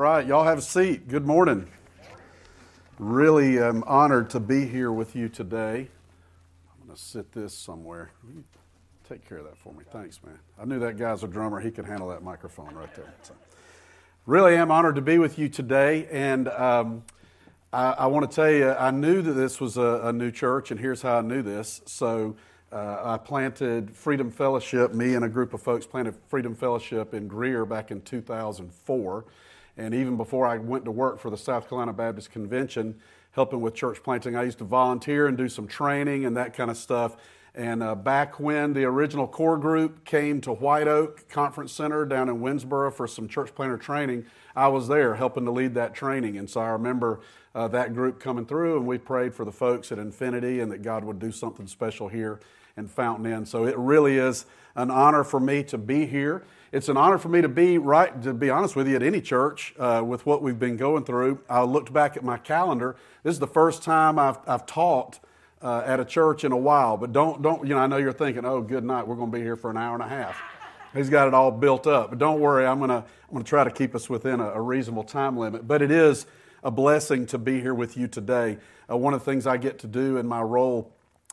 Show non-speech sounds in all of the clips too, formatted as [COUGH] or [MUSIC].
Right, y'all have a seat. Good morning. Really am honored to be here with you today. I'm going to sit this somewhere. Take care of that for me. Thanks, man. I knew that guy's a drummer. He could handle that microphone right there. So, really am honored to be with you today. And um, I, I want to tell you, I knew that this was a, a, new church, and here's how I knew this. So uh, I planted Freedom Fellowship, me and a group of folks planted Freedom Fellowship in Greer back in 2004. And even before I went to work for the South Carolina Baptist Convention, helping with church planting, I used to volunteer and do some training and that kind of stuff. And uh, back when the original core group came to White Oak Conference Center down in Winnsboro for some church planter training, I was there helping to lead that training. And so I remember uh, that group coming through, and we prayed for the folks at Infinity and that God would do something special here in Fountain Inn. So it really is an honor for me to be here. It's an honor for me to be right, to be honest with you, at any church uh, with what we've been going through. I looked back at my calendar. This is the first time I've, I've taught uh, at a church in a while. But don't, don't, you know, I know you're thinking, oh, good night, we're going to be here for an hour and a half. He's got it all built up. But don't worry, I'm going to, I'm going to try to keep us within a, a reasonable time limit. But it is a blessing to be here with you today. Uh, one of the things I get to do in my role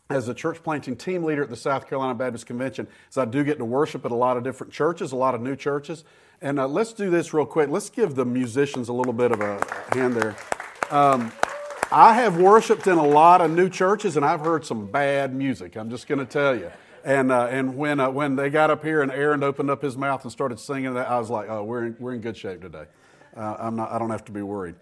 as a church planting team leader at the South Carolina Baptist Convention is I do get to worship at a lot of different churches, a lot of new churches. And uh, let's do this real quick. Let's give the musicians a little bit of a hand there. Um, I have worshiped in a lot of new churches, and I've heard some bad music. I'm just going to tell you. And, uh, and when, uh, when they got up here and Aaron opened up his mouth and started singing that, I was like, oh, we're in, we're in good shape today. Uh, I'm not, I don't have to be worried.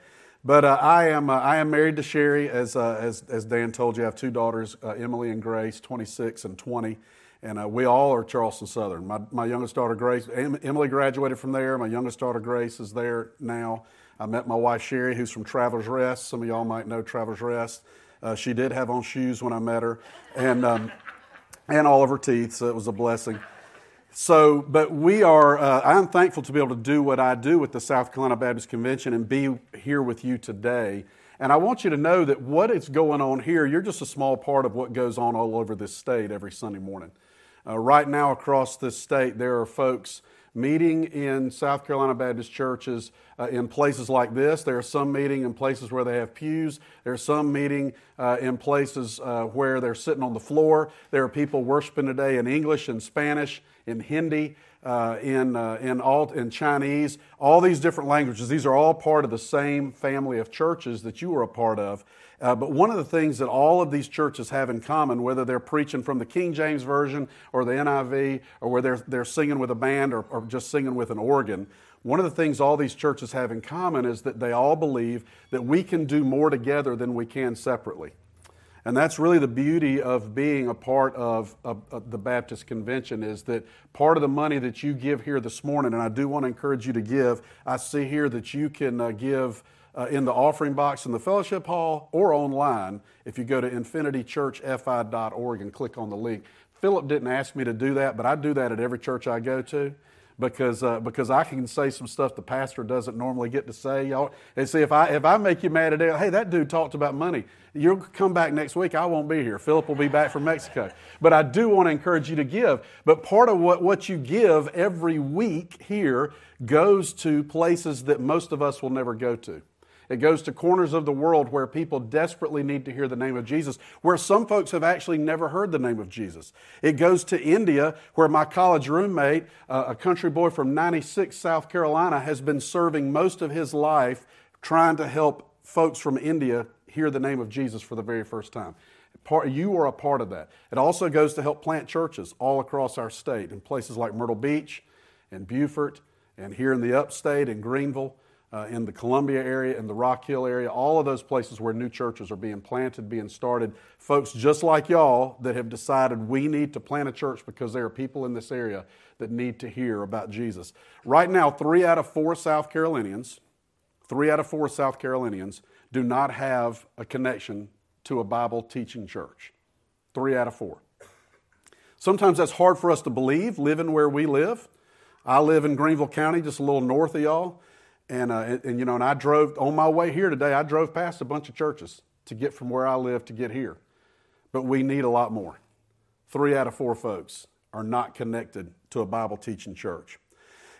But uh, I, am, uh, I am married to Sherry, as, uh, as, as Dan told you. I have two daughters, Emily and Grace, 26 and 20. And we all are Charleston Southern. My, my youngest daughter, Grace, Emily graduated from there. My youngest daughter, Grace, is there now. I met my wife Sherry, who's from Travelers Rest. Some of y'all might know Travelers Rest. Uh, she did have on shoes when I met her, and um, and all of her teeth, so it was a blessing. So, but we are. Uh, I'm thankful to be able to do what I do with the South Carolina Baptist Convention and be here with you today. And I want you to know that what is going on here, you're just a small part of what goes on all over this state every Sunday morning. Uh, right now, across this state, there are folks meeting in South Carolina Baptist churches uh, in places like this. There are some meeting in places where they have pews. There are some meeting uh, in places uh, where they're sitting on the floor. There are people worshiping today in English and Spanish, in Hindi, uh, in, uh, in, all, in Chinese, all these different languages. These are all part of the same family of churches that you are a part of. Uh, but one of the things that all of these churches have in common, whether they're preaching from the King James Version or the NIV, or where they're, they're singing with a band or, or just singing with an organ, one of the things all these churches have in common is that they all believe that we can do more together than we can separately. And that's really the beauty of being a part of, of, of, the Baptist Convention is that part of the money that you give here this morning, and I do want to encourage you to give, I see here that you can uh, give uh, in the offering box in the fellowship hall or online if you go to infinitychurchfi.org and click on the link. Philip didn't ask me to do that, but I do that at every church I go to because uh, because I can say some stuff the pastor doesn't normally get to say. Y'all, and see if I if I make you mad today, hey, that dude talked about money. You'll come back next week. I won't be here. Philip will be back from Mexico. But I do want to encourage you to give. But part of what what you give every week here goes to places that most of us will never go to. It goes to corners of the world where people desperately need to hear the name of Jesus, where some folks have actually never heard the name of Jesus. It goes to India, where my college roommate, uh, a country boy from 96, South Carolina, has been serving most of his life trying to help folks from India hear the name of Jesus for the very first time. Part, you are a part of that. It also goes to help plant churches all across our state in places like Myrtle Beach and Beaufort and here in the upstate in Greenville uh, in the Columbia area, in the Rock Hill area, all of those places where new churches are being planted, being started. Folks just like y'all that have decided we need to plant a church because there are people in this area that need to hear about Jesus. Right now, three out of four South Carolinians, three out of four South Carolinians do not have a connection to a Bible teaching church. Three out of four. Sometimes that's hard for us to believe, living where we live. I live in Greenville County, just a little north of y'all. And, uh, and, and, you know, and I drove, on my way here today, I drove past a bunch of churches to get from where I live to get here. But we need a lot more. Three out of four folks are not connected to a Bible teaching church.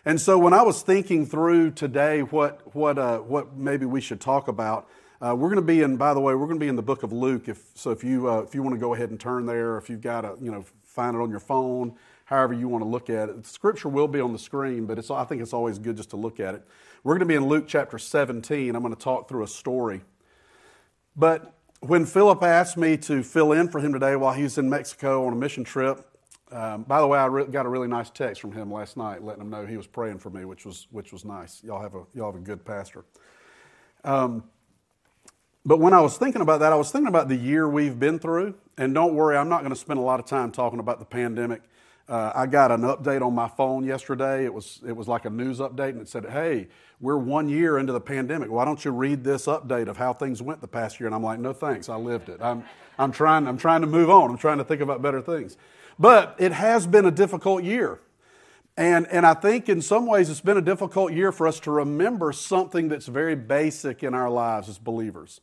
And so when I was thinking through today what, what, uh, what maybe we should talk about, uh, we're going to be in, by the way, we're going to be in the book of Luke. If, so if you, uh, if you want to go ahead and turn there, if you've got to, you know, find it on your phone, however you want to look at it. The scripture will be on the screen, but it's, I think it's always good just to look at it. We're going to be in Luke chapter 17. I'm going to talk through a story. But when Philip asked me to fill in for him today while he was in Mexico on a mission trip, um, by the way, I re- got a really nice text from him last night, letting him know he was praying for me, which was which was nice. Y'all have a y'all have a good pastor. Um, but when I was thinking about that, I was thinking about the year we've been through. And don't worry, I'm not going to spend a lot of time talking about the pandemic. Uh, I got an update on my phone yesterday. It was it was like a news update, and it said, "Hey, we're one year into the pandemic. Why don't you read this update of how things went the past year?" And I'm like, "No, thanks. I lived it. I'm I'm trying I'm trying to move on. I'm trying to think about better things." But it has been a difficult year. And, and I think in some ways it's been a difficult year for us to remember something that's very basic in our lives as believers.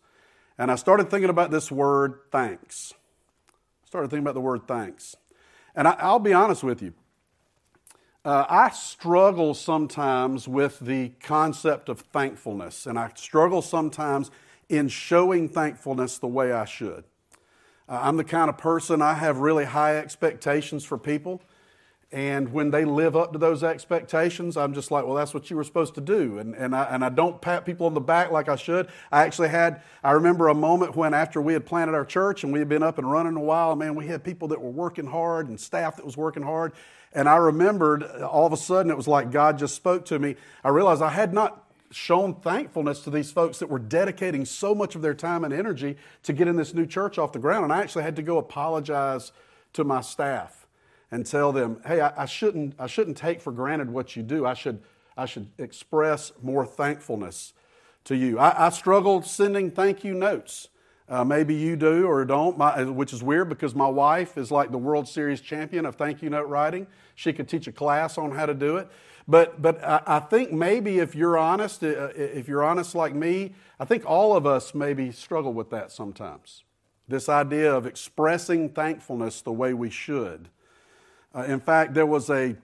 And I started thinking about this word thanks. Started thinking about the word thanks. And I, will be honest with you. Uh, I struggle sometimes with the concept of thankfulness, and I struggle sometimes in showing thankfulness the way I should. Uh, I'm the kind of person, I have really high expectations for people. And when they live up to those expectations, I'm just like, well, that's what you were supposed to do. And, and, I, and I don't pat people on the back like I should. I actually had, I remember a moment when after we had planted our church and we had been up and running a while, man, we had people that were working hard and staff that was working hard. And I remembered all of a sudden it was like God just spoke to me. I realized I had not shown thankfulness to these folks that were dedicating so much of their time and energy to getting this new church off the ground. And I actually had to go apologize to my staff and tell them, hey, I, I, shouldn't, I shouldn't take for granted what you do. I should, I should express more thankfulness to you. I, I struggled sending thank you notes. Uh, maybe you do or don't, my, which is weird because my wife is like the World Series champion of thank you note writing. She could teach a class on how to do it. But, but I, I think maybe if you're honest, uh, if you're honest like me, I think all of us maybe struggle with that sometimes. This idea of expressing thankfulness the way we should. Uh, in fact, there was a,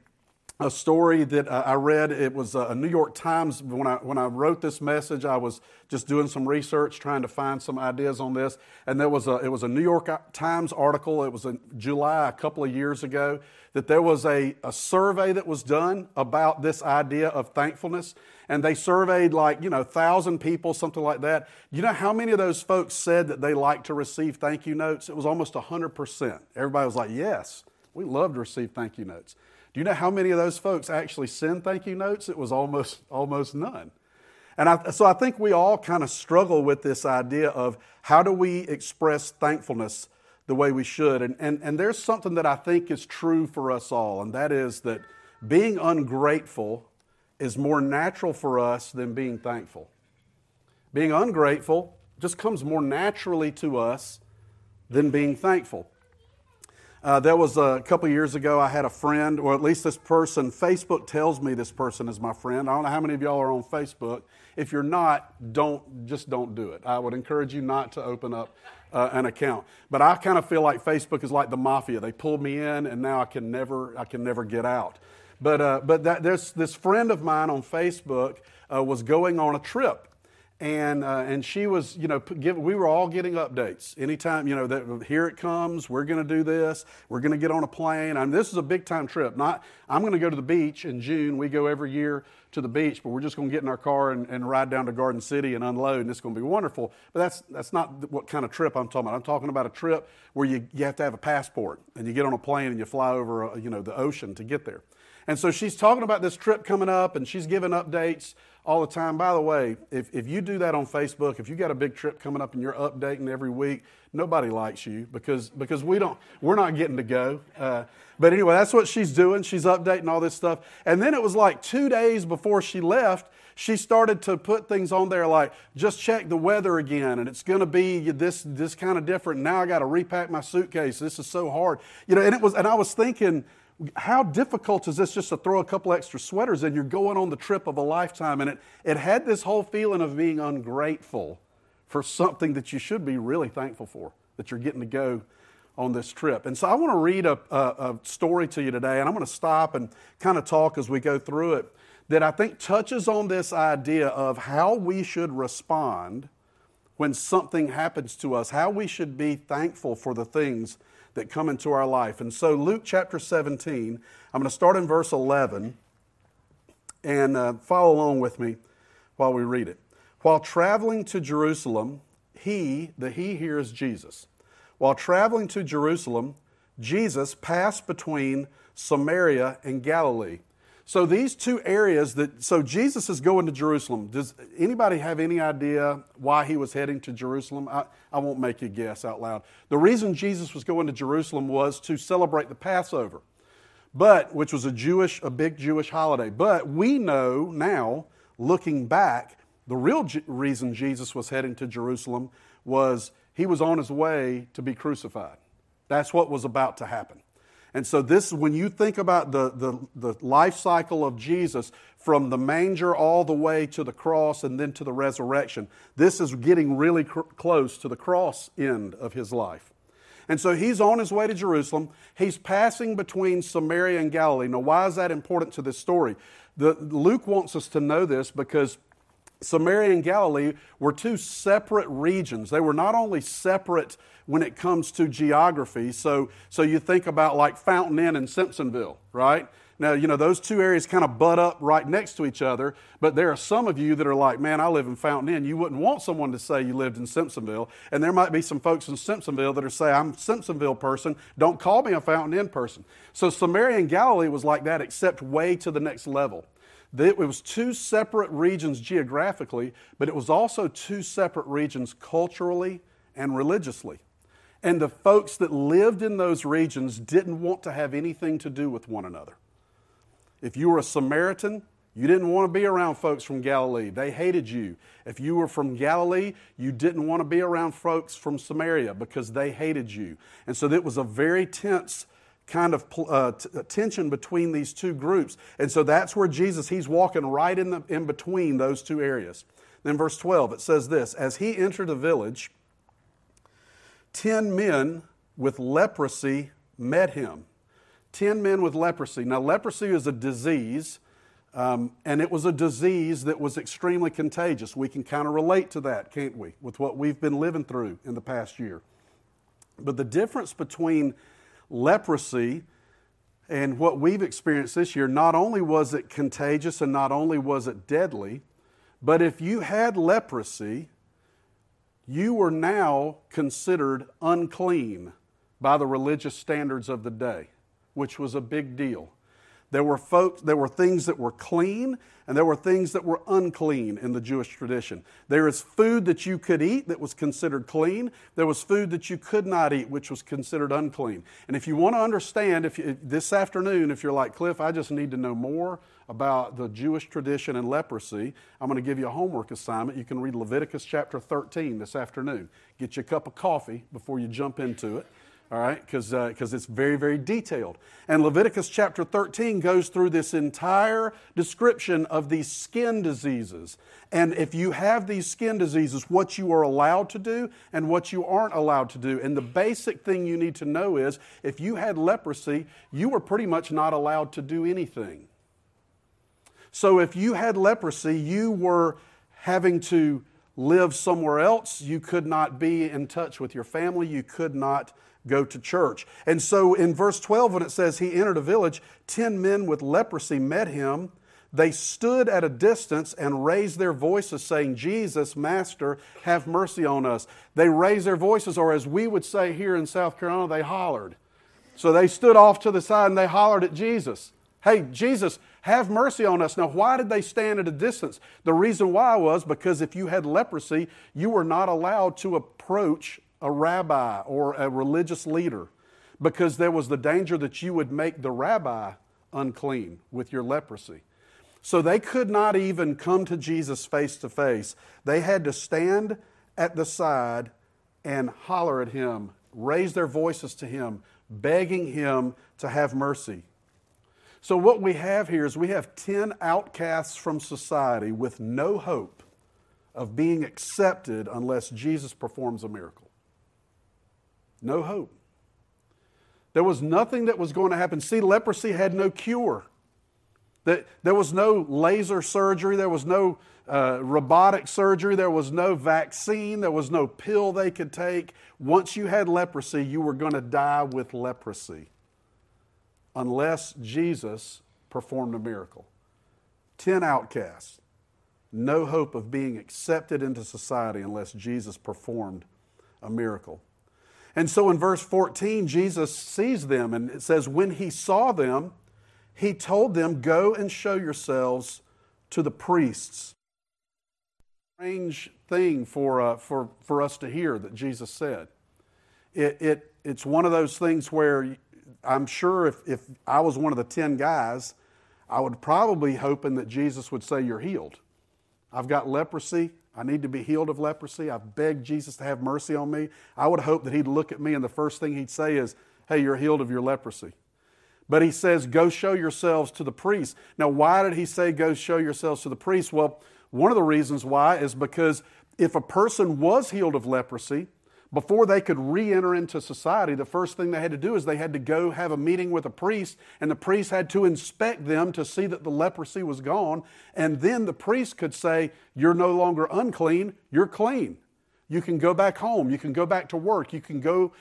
a story that uh, I read. It was a New York Times. When I, when I wrote this message, I was just doing some research, trying to find some ideas on this. And there was a, it was a New York Times article. It was in July, a couple of years ago, that there was a, a survey that was done about this idea of thankfulness. And they surveyed like, you know, 1,000 people, something like that. You know how many of those folks said that they like to receive thank you notes? It was almost 100%. Everybody was like, yes. We love to receive thank you notes. Do you know how many of those folks actually send thank you notes? It was almost, almost none. And I, so I think we all kind of struggle with this idea of how do we express thankfulness the way we should. And, and, and there's something that I think is true for us all, and that is that being ungrateful is more natural for us than being thankful. Being ungrateful just comes more naturally to us than being thankful. Uh, there was a couple years ago, I had a friend, or at least this person, Facebook tells me this person is my friend. I don't know how many of y'all are on Facebook. If you're not, don't, just don't do it. I would encourage you not to open up uh, an account. But I kind of feel like Facebook is like the mafia. They pulled me in and now I can never, I can never get out. But, uh, but that, there's this friend of mine on Facebook uh, was going on a trip and uh, and she was you know give, we were all getting updates. Anytime you know that here it comes we're going to do this we're going to get on a plane. Mean, this is a big time trip. Not i'm going to go to the beach in june. We go every year to the beach but we're just going to get in our car and, and ride down to garden city and unload and it's going to be wonderful. But that's that's not what kind of trip i'm talking about. I'm talking about a trip where you, you have to have a passport and you get on a plane and you fly over uh, you know the ocean to get there. And so she's talking about this trip coming up and she's giving updates all the time. By the way, if, if you do that on Facebook, if you got a big trip coming up and you're updating every week, nobody likes you because, because we don't, we're not getting to go. Uh, but anyway, that's what she's doing. She's updating all this stuff. And then it was like two days before she left, she started to put things on there like, just check the weather again, and it's going to be this, this kind of different. Now I got to repack my suitcase. This is so hard. You know, and it was, and I was thinking, how difficult is this just to throw a couple extra sweaters in? You're going on the trip of a lifetime. And it, it had this whole feeling of being ungrateful for something that you should be really thankful for, that you're getting to go on this trip. And so I want to read a, a, a story to you today, and I'm going to stop and kind of talk as we go through it. that I think touches on this idea of how we should respond when something happens to us, how we should be thankful for the things that come into our life. And so, Luke chapter 17, I'm going to start in verse 11 and uh, follow along with me while we read it. While traveling to Jerusalem, he, the he here is Jesus. While traveling to Jerusalem, Jesus passed between Samaria and Galilee. So these two areas that so Jesus is going to Jerusalem. Does anybody have any idea why he was heading to Jerusalem? I, I won't make you guess out loud. The reason Jesus was going to Jerusalem was to celebrate the Passover, but which was a Jewish, a big Jewish holiday. But we know now, looking back, the real reason Jesus was heading to Jerusalem was he was on his way to be crucified. That's what was about to happen. And so, this, when you think about the, the, the, life cycle of Jesus from the manger all the way to the cross and then to the resurrection, this is getting really cr- close to the cross end of his life. And so, he's on his way to Jerusalem. He's passing between Samaria and Galilee. Now, why is that important to this story? The, Luke wants us to know this because Samaria and Galilee were two separate regions. They were not only separate when it comes to geography, so, so you think about like Fountain Inn and Simpsonville, right? Now, you know, those two areas kind of butt up right next to each other, but there are some of you that are like, man, I live in Fountain Inn. You wouldn't want someone to say you lived in Simpsonville. And there might be some folks in Simpsonville that are saying, I'm a Simpsonville person. Don't call me a Fountain Inn person. So Samaria and Galilee was like that, except way to the next level. It was two separate regions geographically, but it was also two separate regions culturally and religiously. And the folks that lived in those regions didn't want to have anything to do with one another. If you were a Samaritan, you didn't want to be around folks from Galilee. They hated you. If you were from Galilee, you didn't want to be around folks from Samaria because they hated you. And so it was a very tense kind of uh, t- uh, tension between these two groups. And so that's where Jesus, he's walking right in, the, in between those two areas. Then, verse 12, it says this As he entered a village, ten men with leprosy met him. Ten men with leprosy. Now, leprosy is a disease, um, and it was a disease that was extremely contagious. We can kind of relate to that, can't we, with what we've been living through in the past year. But the difference between leprosy and what we've experienced this year, not only was it contagious and not only was it deadly, but if you had leprosy, you were now considered unclean by the religious standards of the day, which was a big deal. There were folks, there were things that were clean and there were things that were unclean in the Jewish tradition. There is food that you could eat that was considered clean. There was food that you could not eat, which was considered unclean. And if you want to understand, if you, this afternoon, if you're like Cliff, I just need to know more about the Jewish tradition and leprosy, I'm going to give you a homework assignment. You can read Leviticus chapter 13 this afternoon. Get you a cup of coffee before you jump into it all right, because uh, it's very, very detailed. And Leviticus chapter 13 goes through this entire description of these skin diseases. And if you have these skin diseases, what you are allowed to do and what you aren't allowed to do. And the basic thing you need to know is if you had leprosy, you were pretty much not allowed to do anything. So if you had leprosy, you were having to live somewhere else. You could not be in touch with your family. You could not go to church. And so in verse 12, when it says he entered a village, 10 men with leprosy met him. They stood at a distance and raised their voices, saying, Jesus, Master, have mercy on us. They raised their voices, or as we would say here in South Carolina, they hollered. So they stood off to the side and they hollered at Jesus. Hey, Jesus, have mercy on us. Now, why did they stand at a distance? The reason why was because if you had leprosy, you were not allowed to approach a rabbi or a religious leader because there was the danger that you would make the rabbi unclean with your leprosy. So they could not even come to Jesus face to face. They had to stand at the side and holler at him, raise their voices to him, begging him to have mercy. So, what we have here is we have 10 outcasts from society with no hope of being accepted unless Jesus performs a miracle. No hope. There was nothing that was going to happen. See, leprosy had no cure. There was no laser surgery, there was no uh, robotic surgery, there was no vaccine, there was no pill they could take. Once you had leprosy, you were going to die with leprosy unless Jesus performed a miracle. Ten outcasts, no hope of being accepted into society unless Jesus performed a miracle. And so in verse 14, Jesus sees them, and it says, When he saw them, he told them, Go and show yourselves to the priests. Strange thing for, uh, for, for us to hear that Jesus said. It, it, it's one of those things where I'm sure if, if I was one of the 10 guys, I would probably hoping that Jesus would say, You're healed. I've got leprosy. I need to be healed of leprosy. I've begged Jesus to have mercy on me. I would hope that he'd look at me and the first thing he'd say is, Hey, you're healed of your leprosy. But he says, Go show yourselves to the priest. Now, why did he say, Go show yourselves to the priest? Well, one of the reasons why is because if a person was healed of leprosy, before they could re enter into society, the first thing they had to do is they had to go have a meeting with a priest, and the priest had to inspect them to see that the leprosy was gone. And then the priest could say, You're no longer unclean, you're clean. You can go back home. You can go back to work. You can go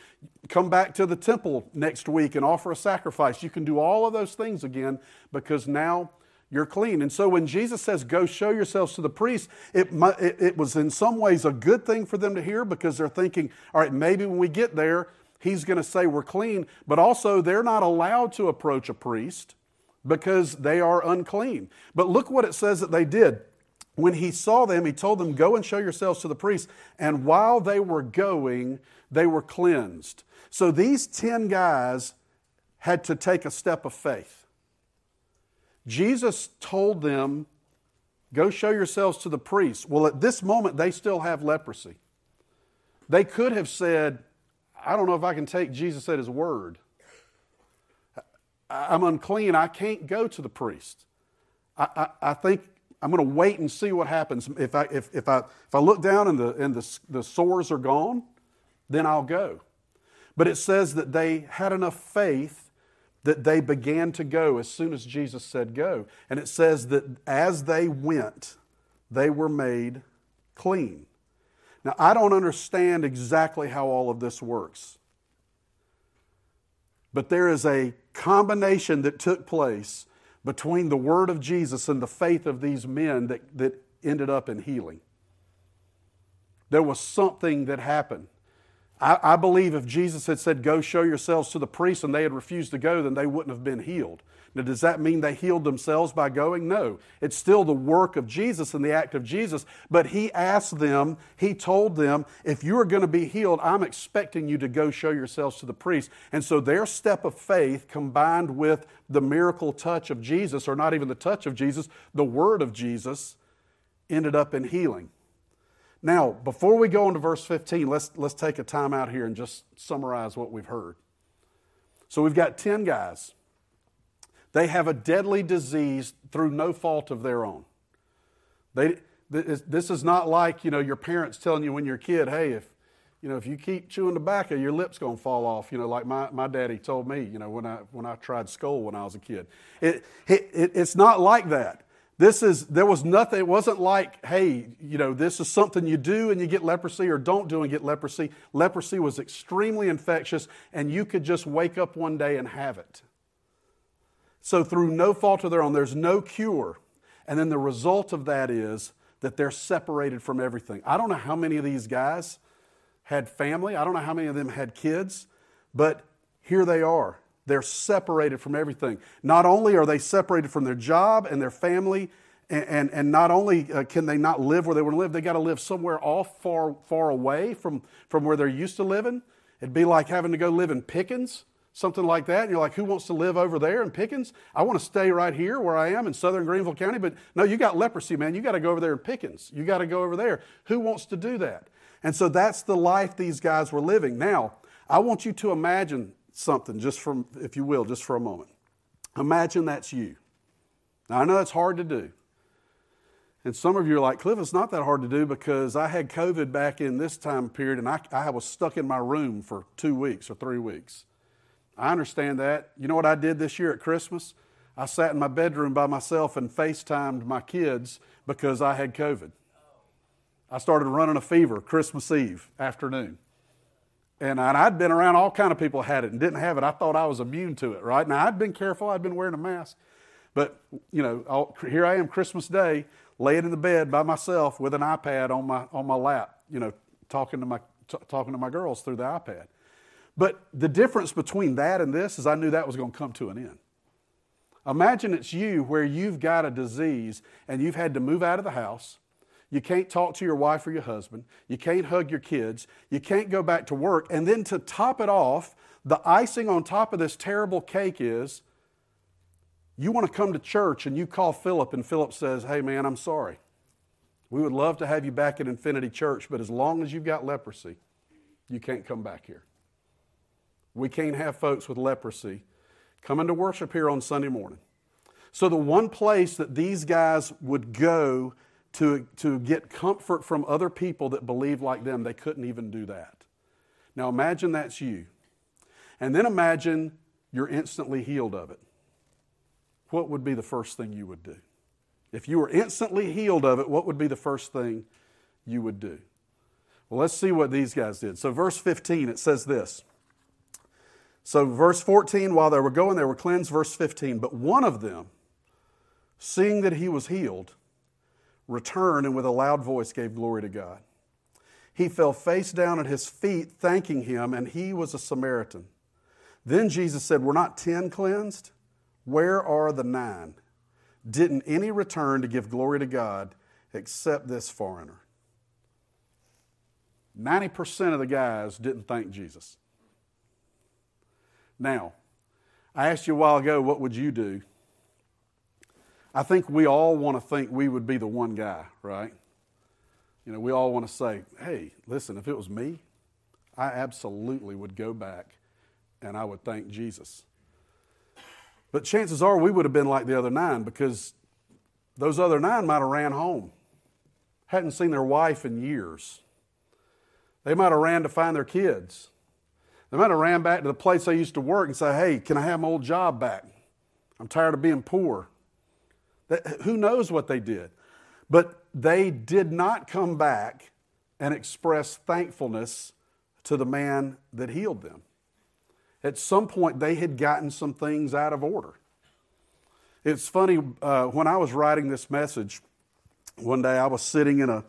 come back to the temple next week and offer a sacrifice. You can do all of those things again because now you're clean. And so when Jesus says, Go show yourselves to the priest, it, it, was in some ways a good thing for them to hear because they're thinking, All right, maybe when we get there, he's going to say we're clean. But also, they're not allowed to approach a priest because they are unclean. But look what it says that they did. When he saw them, he told them, Go and show yourselves to the priest. And while they were going, they were cleansed. So these 10 guys had to take a step of faith. Jesus told them, Go show yourselves to the priests. Well, at this moment, they still have leprosy. They could have said, I don't know if I can take Jesus at his word. I'm unclean. I can't go to the priest. I, I, I think I'm going to wait and see what happens. If I, if, if I, if I look down and, the, and the, the sores are gone, then I'll go. But it says that they had enough faith that they began to go as soon as Jesus said go. And it says that as they went, they were made clean. Now, I don't understand exactly how all of this works, but there is a combination that took place between the word of Jesus and the faith of these men that, that ended up in healing. There was something that happened. I, I, believe if Jesus had said, Go show yourselves to the priest, and they had refused to go, then they wouldn't have been healed. Now, does that mean they healed themselves by going? No. It's still the work of Jesus and the act of Jesus. But He asked them, He told them, if you are going to be healed, I'm expecting you to go show yourselves to the priest. And so their step of faith combined with the miracle touch of Jesus, or not even the touch of Jesus, the word of Jesus, ended up in healing. Now, before we go into verse 15, let's, let's take a time out here and just summarize what we've heard. So we've got 10 guys. They have a deadly disease through no fault of their own. They, this is not like, you know, your parents telling you when you're a kid, hey, if, you know, if you keep chewing tobacco, your lip's going to fall off, you know, like my, my daddy told me, you know, when I, when I tried Skoal when I was a kid. It, it, it, it's not like that. This is, there was nothing, it wasn't like, hey, you know, this is something you do and you get leprosy or don't do and get leprosy. Leprosy was extremely infectious and you could just wake up one day and have it. So, through no fault of their own, there's no cure. And then the result of that is that they're separated from everything. I don't know how many of these guys had family, I don't know how many of them had kids, but here they are. They're separated from everything. Not only are they separated from their job and their family, and, and, and not only uh, can they not live where they want to live, they got to live somewhere off far, far away from, from where they're used to living. It'd be like having to go live in Pickens, something like that. And you're like, who wants to live over there in Pickens? I want to stay right here where I am in southern Greenville County. But no, you got leprosy, man. You got to go over there in Pickens. You got to go over there. Who wants to do that? And so that's the life these guys were living. Now, I want you to imagine something, just from, if you will, just for a moment. Imagine that's you. Now, I know it's hard to do. And some of you are like, Cliff, it's not that hard to do because I had COVID back in this time period and I, I was stuck in my room for two weeks or three weeks. I understand that. You know what I did this year at Christmas? I sat in my bedroom by myself and FaceTimed my kids because I had COVID. I started running a fever Christmas Eve afternoon. And I'd been around all kind of people had it and didn't have it. I thought I was immune to it, right? Now, I'd been careful. I'd been wearing a mask. But, you know, here I am Christmas Day, laying in the bed by myself with an iPad on my, on my lap, you know, talking to, my, t- talking to my girls through the iPad. But the difference between that and this is I knew that was going to come to an end. Imagine it's you where you've got a disease and you've had to move out of the house. You can't talk to your wife or your husband. You can't hug your kids. You can't go back to work. And then to top it off, the icing on top of this terrible cake is you want to come to church and you call Philip, and Philip says, Hey, man, I'm sorry. We would love to have you back at Infinity Church, but as long as you've got leprosy, you can't come back here. We can't have folks with leprosy coming to worship here on Sunday morning. So, the one place that these guys would go to, to get comfort from other people that believe like them, they couldn't even do that. Now, imagine that's you. And then imagine you're instantly healed of it. What would be the first thing you would do? If you were instantly healed of it, what would be the first thing you would do? Well, let's see what these guys did. So, verse 15, it says this. So, verse 14, while they were going, they were cleansed. Verse 15, but one of them, seeing that he was healed, returned and with a loud voice gave glory to God. He fell face down at his feet, thanking him, and he was a Samaritan. Then Jesus said, Were not ten cleansed? Where are the nine? Didn't any return to give glory to God except this foreigner? 90% of the guys didn't thank Jesus. Now, I asked you a while ago, what would you do? I think we all want to think we would be the one guy, right? You know, we all want to say, hey, listen, if it was me, I absolutely would go back and I would thank Jesus. But chances are we would have been like the other nine because those other nine might have ran home, hadn't seen their wife in years. They might have ran to find their kids. They might have ran back to the place they used to work and say, Hey, can I have my old job back? I'm tired of being poor. Who knows what they did? But they did not come back and express thankfulness to the man that healed them. At some point, they had gotten some things out of order. It's funny, uh, when I was writing this message, one day I was sitting in a,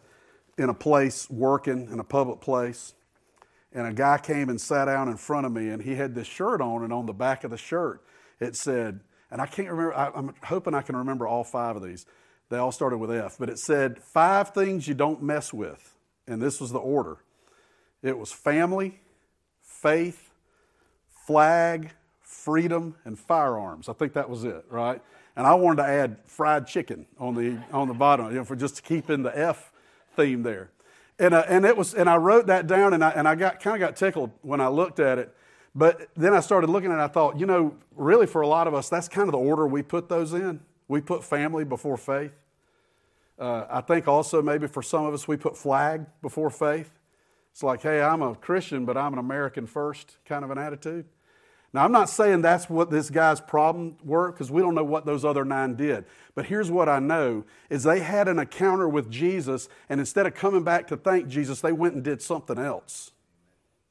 in a place working, in a public place, and a guy came and sat down in front of me, and he had this shirt on, and on the back of the shirt, it said, and I can't remember, I, I'm hoping I can remember all five of these. They all started with F, but it said, Five things you don't mess with. And this was the order it was family, faith, flag, freedom, and firearms. I think that was it, right? And I wanted to add fried chicken on the, on the bottom, you know, for just to keep in the F theme there. And, uh, and, it was, and I wrote that down and I, and I got, kind of got tickled when I looked at it. But then I started looking at it, I thought, you know, really for a lot of us, that's kind of the order we put those in. We put family before faith. Uh, I think also maybe for some of us, we put flag before faith. It's like, hey, I'm a Christian, but I'm an American first kind of an attitude. Now, I'm not saying that's what this guy's problem were because we don't know what those other nine did. But here's what I know is they had an encounter with Jesus, and instead of coming back to thank Jesus, they went and did something else.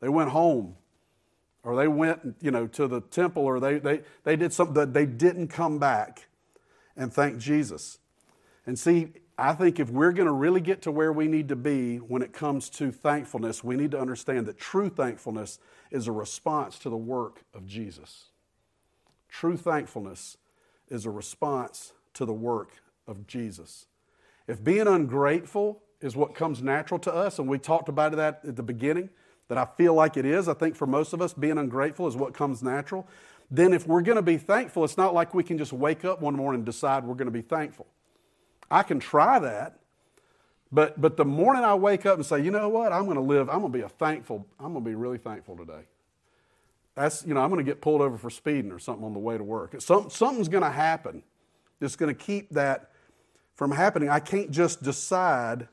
They went home, or they went, you know, to the temple, or they, they, they did something that they didn't come back and thank Jesus. And see, I think if we're going to really get to where we need to be when it comes to thankfulness, we need to understand that true thankfulness is a response to the work of Jesus. True thankfulness is a response to the work of Jesus. If being ungrateful is what comes natural to us, and we talked about that at the beginning, that I feel like it is, I think for most of us, being ungrateful is what comes natural, then if we're going to be thankful, it's not like we can just wake up one morning and decide we're going to be thankful. I can try that. But, but the morning I wake up and say, you know what, I'm going to live, I'm going to be a thankful, I'm going to be really thankful today. That's, you know, I'm going to get pulled over for speeding or something on the way to work. Some, something's going to happen that's going to keep that from happening. I can't just decide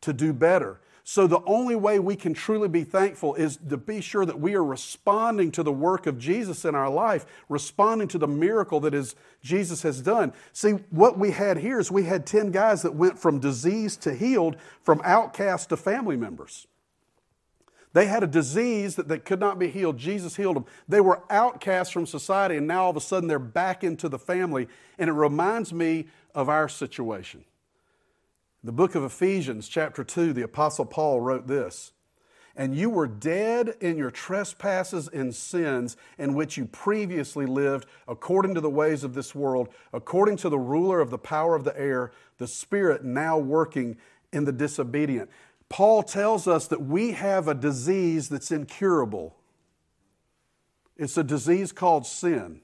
to do better. So, the only way we can truly be thankful is to be sure that we are responding to the work of Jesus in our life, responding to the miracle that is, Jesus has done. See, what we had here is we had 10 guys that went from disease to healed, from outcast to family members. They had a disease that, that could not be healed. Jesus healed them. They were outcasts from society, and now all of a sudden they're back into the family. And it reminds me of our situation. The book of Ephesians, chapter 2, the Apostle Paul wrote this And you were dead in your trespasses and sins in which you previously lived, according to the ways of this world, according to the ruler of the power of the air, the Spirit now working in the disobedient. Paul tells us that we have a disease that's incurable. It's a disease called sin.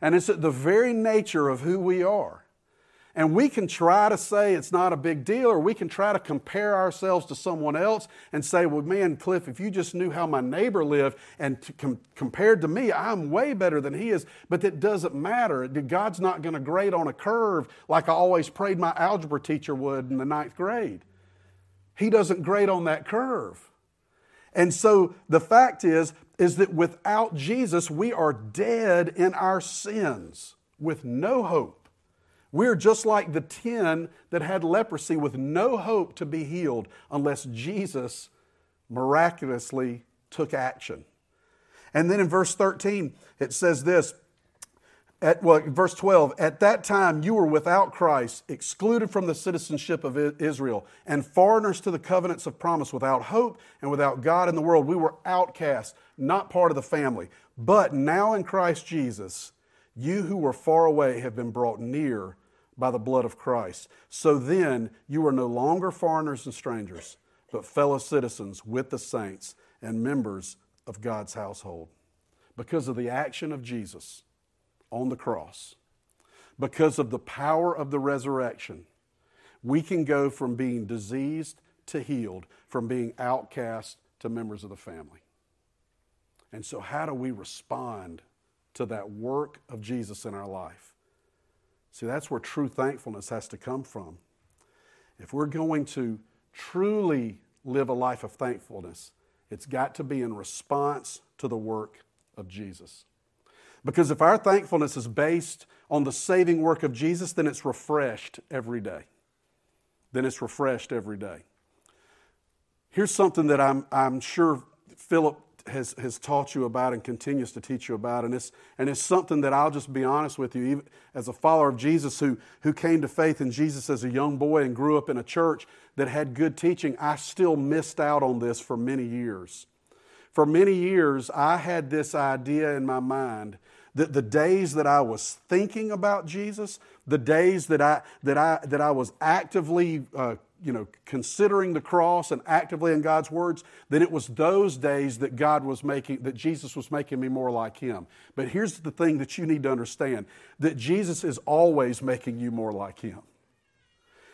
And it's at the very nature of who we are. And we can try to say it's not a big deal, or we can try to compare ourselves to someone else and say, well, man, Cliff, if you just knew how my neighbor lived and to com- compared to me, I'm way better than he is. But that doesn't matter. God's not going to grade on a curve like I always prayed my algebra teacher would in the ninth grade. He doesn't grade on that curve. And so the fact is, is that without Jesus, we are dead in our sins with no hope. We're just like the 10 that had leprosy with no hope to be healed unless Jesus miraculously took action. And then in verse 13, it says this at, well, verse 12, at that time you were without Christ, excluded from the citizenship of Israel, and foreigners to the covenants of promise, without hope and without God in the world. We were outcasts, not part of the family. But now in Christ Jesus, you who were far away have been brought near by the blood of Christ. So then you are no longer foreigners and strangers, but fellow citizens with the saints and members of God's household. Because of the action of Jesus on the cross, because of the power of the resurrection, we can go from being diseased to healed, from being outcast to members of the family. And so, how do we respond to that work of Jesus in our life? See, that's where true thankfulness has to come from. If we're going to truly live a life of thankfulness, it's got to be in response to the work of Jesus. Because if our thankfulness is based on the saving work of Jesus, then it's refreshed every day. Then it's refreshed every day. Here's something that I'm, I'm sure Philip has, has taught you about and continues to teach you about, and it's, and it's something that I'll just be honest with you, even as a follower of Jesus who, who came to faith in Jesus as a young boy and grew up in a church that had good teaching, I still missed out on this for many years. For many years, I had this idea in my mind that the days that I was thinking about Jesus, the days that I, that I, that I was actively uh, you know, considering the cross and actively in God's words, then it was those days that God was making, that Jesus was making me more like Him. But here's the thing that you need to understand that Jesus is always making you more like Him.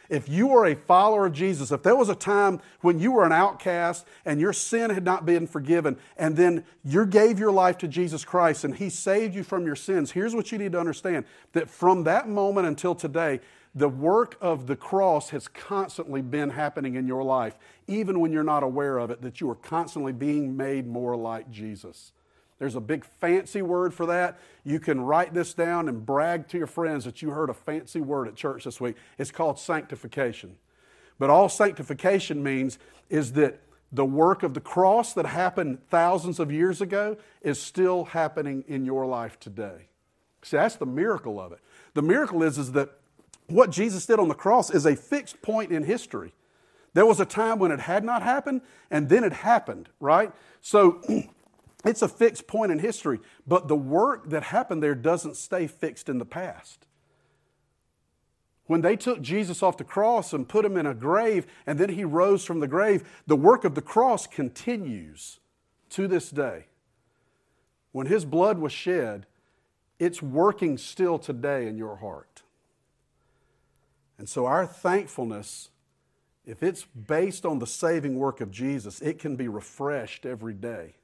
If you are a follower of Jesus, if there was a time when you were an outcast and your sin had not been forgiven, and then you gave your life to Jesus Christ and He saved you from your sins, here's what you need to understand that from that moment until today, the work of the cross has constantly been happening in your life, even when you're not aware of it, that you are constantly being made more like Jesus. There's a big fancy word for that. You can write this down and brag to your friends that you heard a fancy word at church this week. It's called sanctification. But all sanctification means is that the work of the cross that happened thousands of years ago is still happening in your life today. See, that's the miracle of it. The miracle is, is that what Jesus did on the cross is a fixed point in history. There was a time when it had not happened, and then it happened, right? So [CLEARS THROAT] It's a fixed point in history, but the work that happened there doesn't stay fixed in the past. When they took Jesus off the cross and put him in a grave, and then he rose from the grave, the work of the cross continues to this day. When his blood was shed, it's working still today in your heart. And so our thankfulness, if it's based on the saving work of Jesus, it can be refreshed every day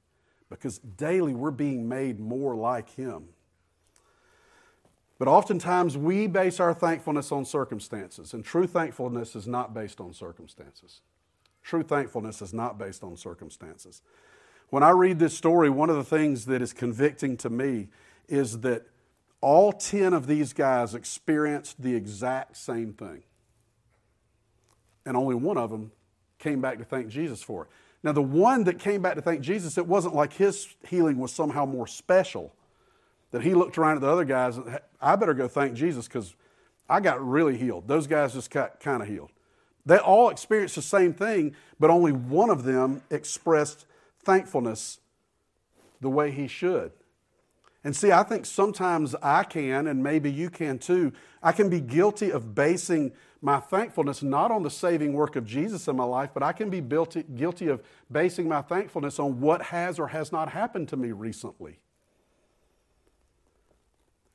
because daily we're being made more like Him. But oftentimes we base our thankfulness on circumstances, and true thankfulness is not based on circumstances. True thankfulness is not based on circumstances. When I read this story, one of the things that is convicting to me is that all 10 of these guys experienced the exact same thing. And only one of them came back to thank Jesus for it. Now, the one that came back to thank Jesus, it wasn't like his healing was somehow more special. That he looked around at the other guys, and, I better go thank Jesus because I got really healed. Those guys just got kind of healed. They all experienced the same thing, but only one of them expressed thankfulness the way he should. And see, I think sometimes I can, and maybe you can too. I can be guilty of basing my thankfulness not on the saving work of Jesus in my life, but I can be guilty of basing my thankfulness on what has or has not happened to me recently.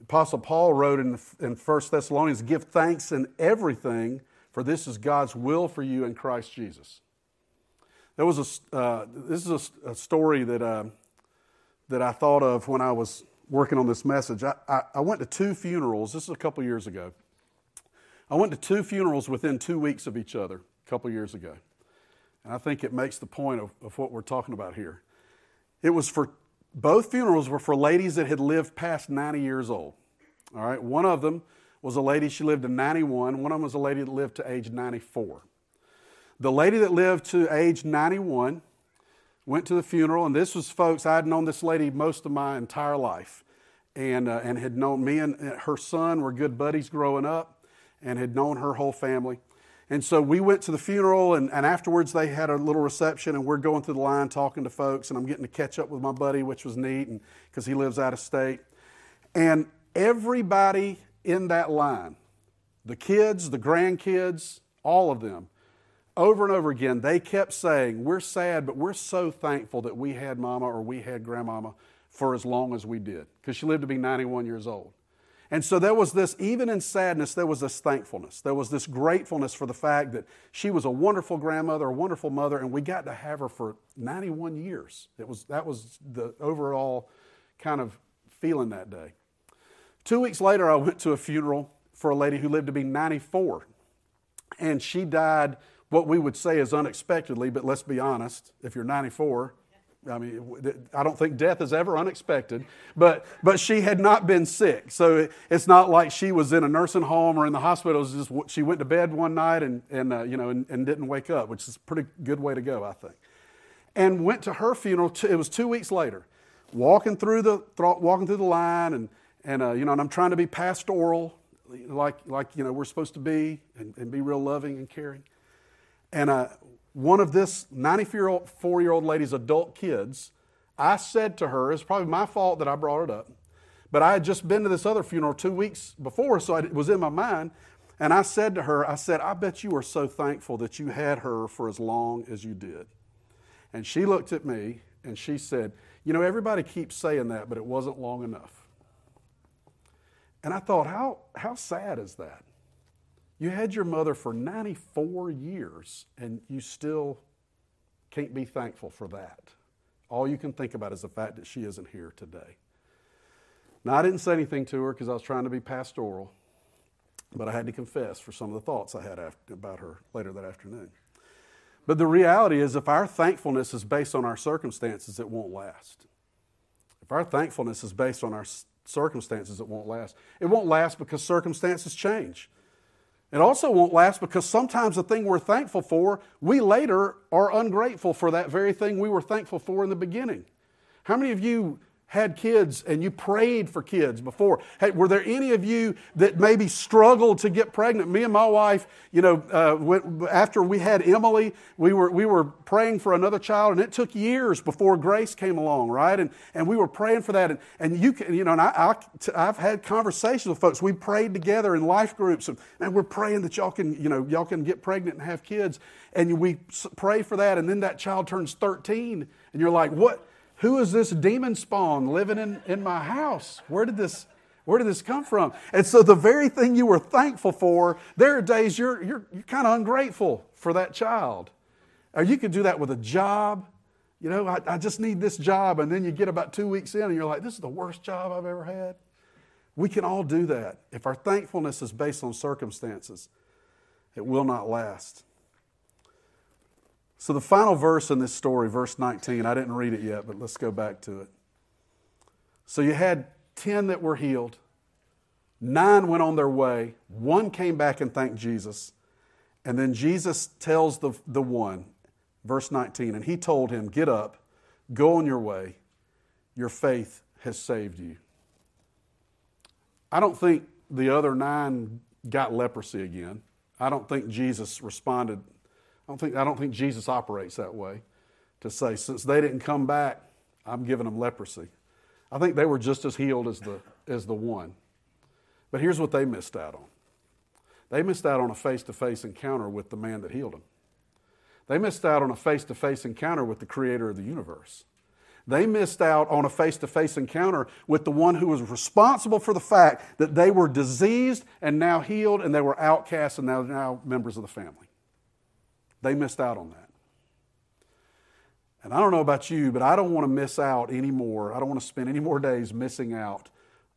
Apostle Paul wrote in, in 1 Thessalonians, Give thanks in everything, for this is God's will for you in Christ Jesus. There was a, uh, this is a, a story that, uh, that I thought of when I was working on this message. I, I, I went to two funerals, this is a couple years ago. I went to two funerals within two weeks of each other a couple years ago. And I think it makes the point of, of what we're talking about here. It was for, both funerals were for ladies that had lived past 90 years old. All right, one of them was a lady, she lived to 91. One of them was a lady that lived to age 94. The lady that lived to age 91 went to the funeral, and this was folks, I had known this lady most of my entire life and, uh, and had known me and her son were good buddies growing up and had known her whole family. And so we went to the funeral, and, and afterwards they had a little reception, and we're going through the line talking to folks, and I'm getting to catch up with my buddy, which was neat, because he lives out of state. And everybody in that line, the kids, the grandkids, all of them, over and over again, they kept saying, We're sad, but we're so thankful that we had mama or we had grandmama for as long as we did, because she lived to be 91 years old. And so there was this, even in sadness, there was this thankfulness. There was this gratefulness for the fact that she was a wonderful grandmother, a wonderful mother, and we got to have her for 91 years. It was, that was the overall kind of feeling that day. Two weeks later, I went to a funeral for a lady who lived to be 94. And she died what we would say is unexpectedly, but let's be honest, if you're 94, I mean, I don't think death is ever unexpected, but, but she had not been sick. So it's not like she was in a nursing home or in the hospital. Just she went to bed one night and, and, uh, you know, and, and, didn't wake up, which is a pretty good way to go, I think. And went to her funeral. It was two weeks later, walking through the, walking through the line, and, and uh, you know, and I'm trying to be pastoral, like, like you know, we're supposed to be, and, and be real loving and caring. And one of this 94 year old lady's adult kids, I said to her, it's probably my fault that I brought it up, but I had just been to this other funeral two weeks before, so it was in my mind. And I said to her, I said, I bet you are so thankful that you had her for as long as you did. And she looked at me and she said, You know, everybody keeps saying that, but it wasn't long enough. And I thought, how, how sad is that? You had your mother for 94 years, and you still can't be thankful for that. All you can think about is the fact that she isn't here today. Now, I didn't say anything to her because I was trying to be pastoral, but I had to confess for some of the thoughts I had after, about her later that afternoon. But the reality is, if our thankfulness is based on our circumstances, it won't last. If our thankfulness is based on our circumstances, it won't last. It won't last because circumstances change. It also won't last because sometimes the thing we're thankful for, we later are ungrateful for that very thing we were thankful for in the beginning. How many of you had kids and you prayed for kids before. Hey, were there any of you that maybe struggled to get pregnant? Me and my wife, you know, uh, after we had Emily, we were, we were praying for another child, and it took years before Grace came along, right? And, and we were praying for that. And, and you can, you know, and I, I, have had conversations with folks. We prayed together in life groups, and, and we're praying that y'all can, you know, y'all can get pregnant and have kids. And we pray for that, and then that child turns 13, and you're like, what? Who is this demon spawn living in, in my house? Where did this where did this come from? And so the very thing you were thankful for, there are days you're, you're, you're kind of ungrateful for that child. Or you could do that with a job. You know, I, I just need this job. And then you get about two weeks in and you're like, this is the worst job I've ever had. We can all do that. If our thankfulness is based on circumstances, it will not last. So, the final verse in this story, verse 19, I didn't read it yet, but let's go back to it. So, you had 10 that were healed, nine went on their way, one came back and thanked Jesus. And then Jesus tells the, the one, verse 19, and he told him, Get up, go on your way, your faith has saved you. I don't think the other nine got leprosy again. I don't think Jesus responded. I don't think, I don't think Jesus operates that way to say, since they didn't come back, I'm giving them leprosy. I think they were just as healed as the, as the one. But here's what they missed out on they missed out on a face to face encounter with the man that healed them. They missed out on a face to face encounter with the creator of the universe. They missed out on a face to face encounter with the one who was responsible for the fact that they were diseased and now healed and they were outcasts and now, now members of the family. They missed out on that. And I don't know about you, but I don't want to miss out anymore. I don't want to spend any more days missing out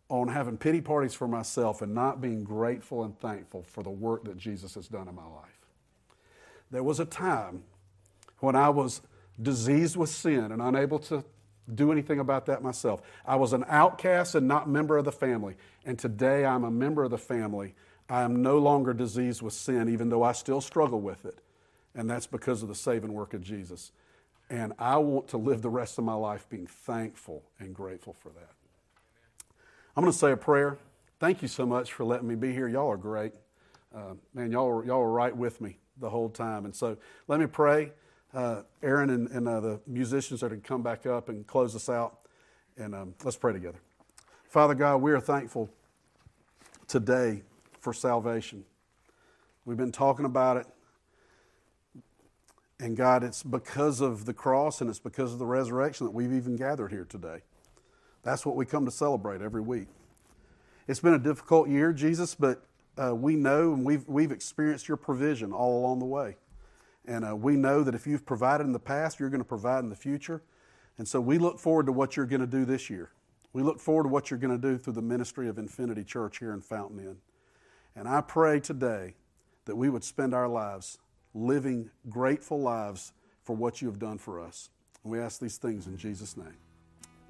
on having pity parties for myself and not being grateful and thankful for the work that Jesus has done in my life. There was a time when I was diseased with sin and unable to do anything about that myself. I was an outcast and not member of the family. And today I'm a member of the family. I am no longer diseased with sin, even though I still struggle with it. And that's because of the saving work of Jesus. And I want to live the rest of my life being thankful and grateful for that. I'm going to say a prayer. Thank you so much for letting me be here. Y'all are great. Uh, man, y'all are, y'all are right with me the whole time. And so let me pray uh, Aaron and, and uh, the musicians are to come back up and close us out. And um, let's pray together. Father God, we are thankful today for salvation. We've been talking about it. And God, it's because of the cross and it's because of the resurrection that we've even gathered here today. That's what we come to celebrate every week. It's been a difficult year, Jesus, but uh, we know and we've, we've experienced your provision all along the way. And uh, we know that if you've provided in the past, you're going to provide in the future. And so we look forward to what you're going to do this year. We look forward to what you're going to do through the ministry of Infinity Church here in Fountain Inn. And I pray today that we would spend our lives living grateful lives for what you have done for us. And we ask these things in Jesus' name.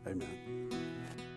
Amen.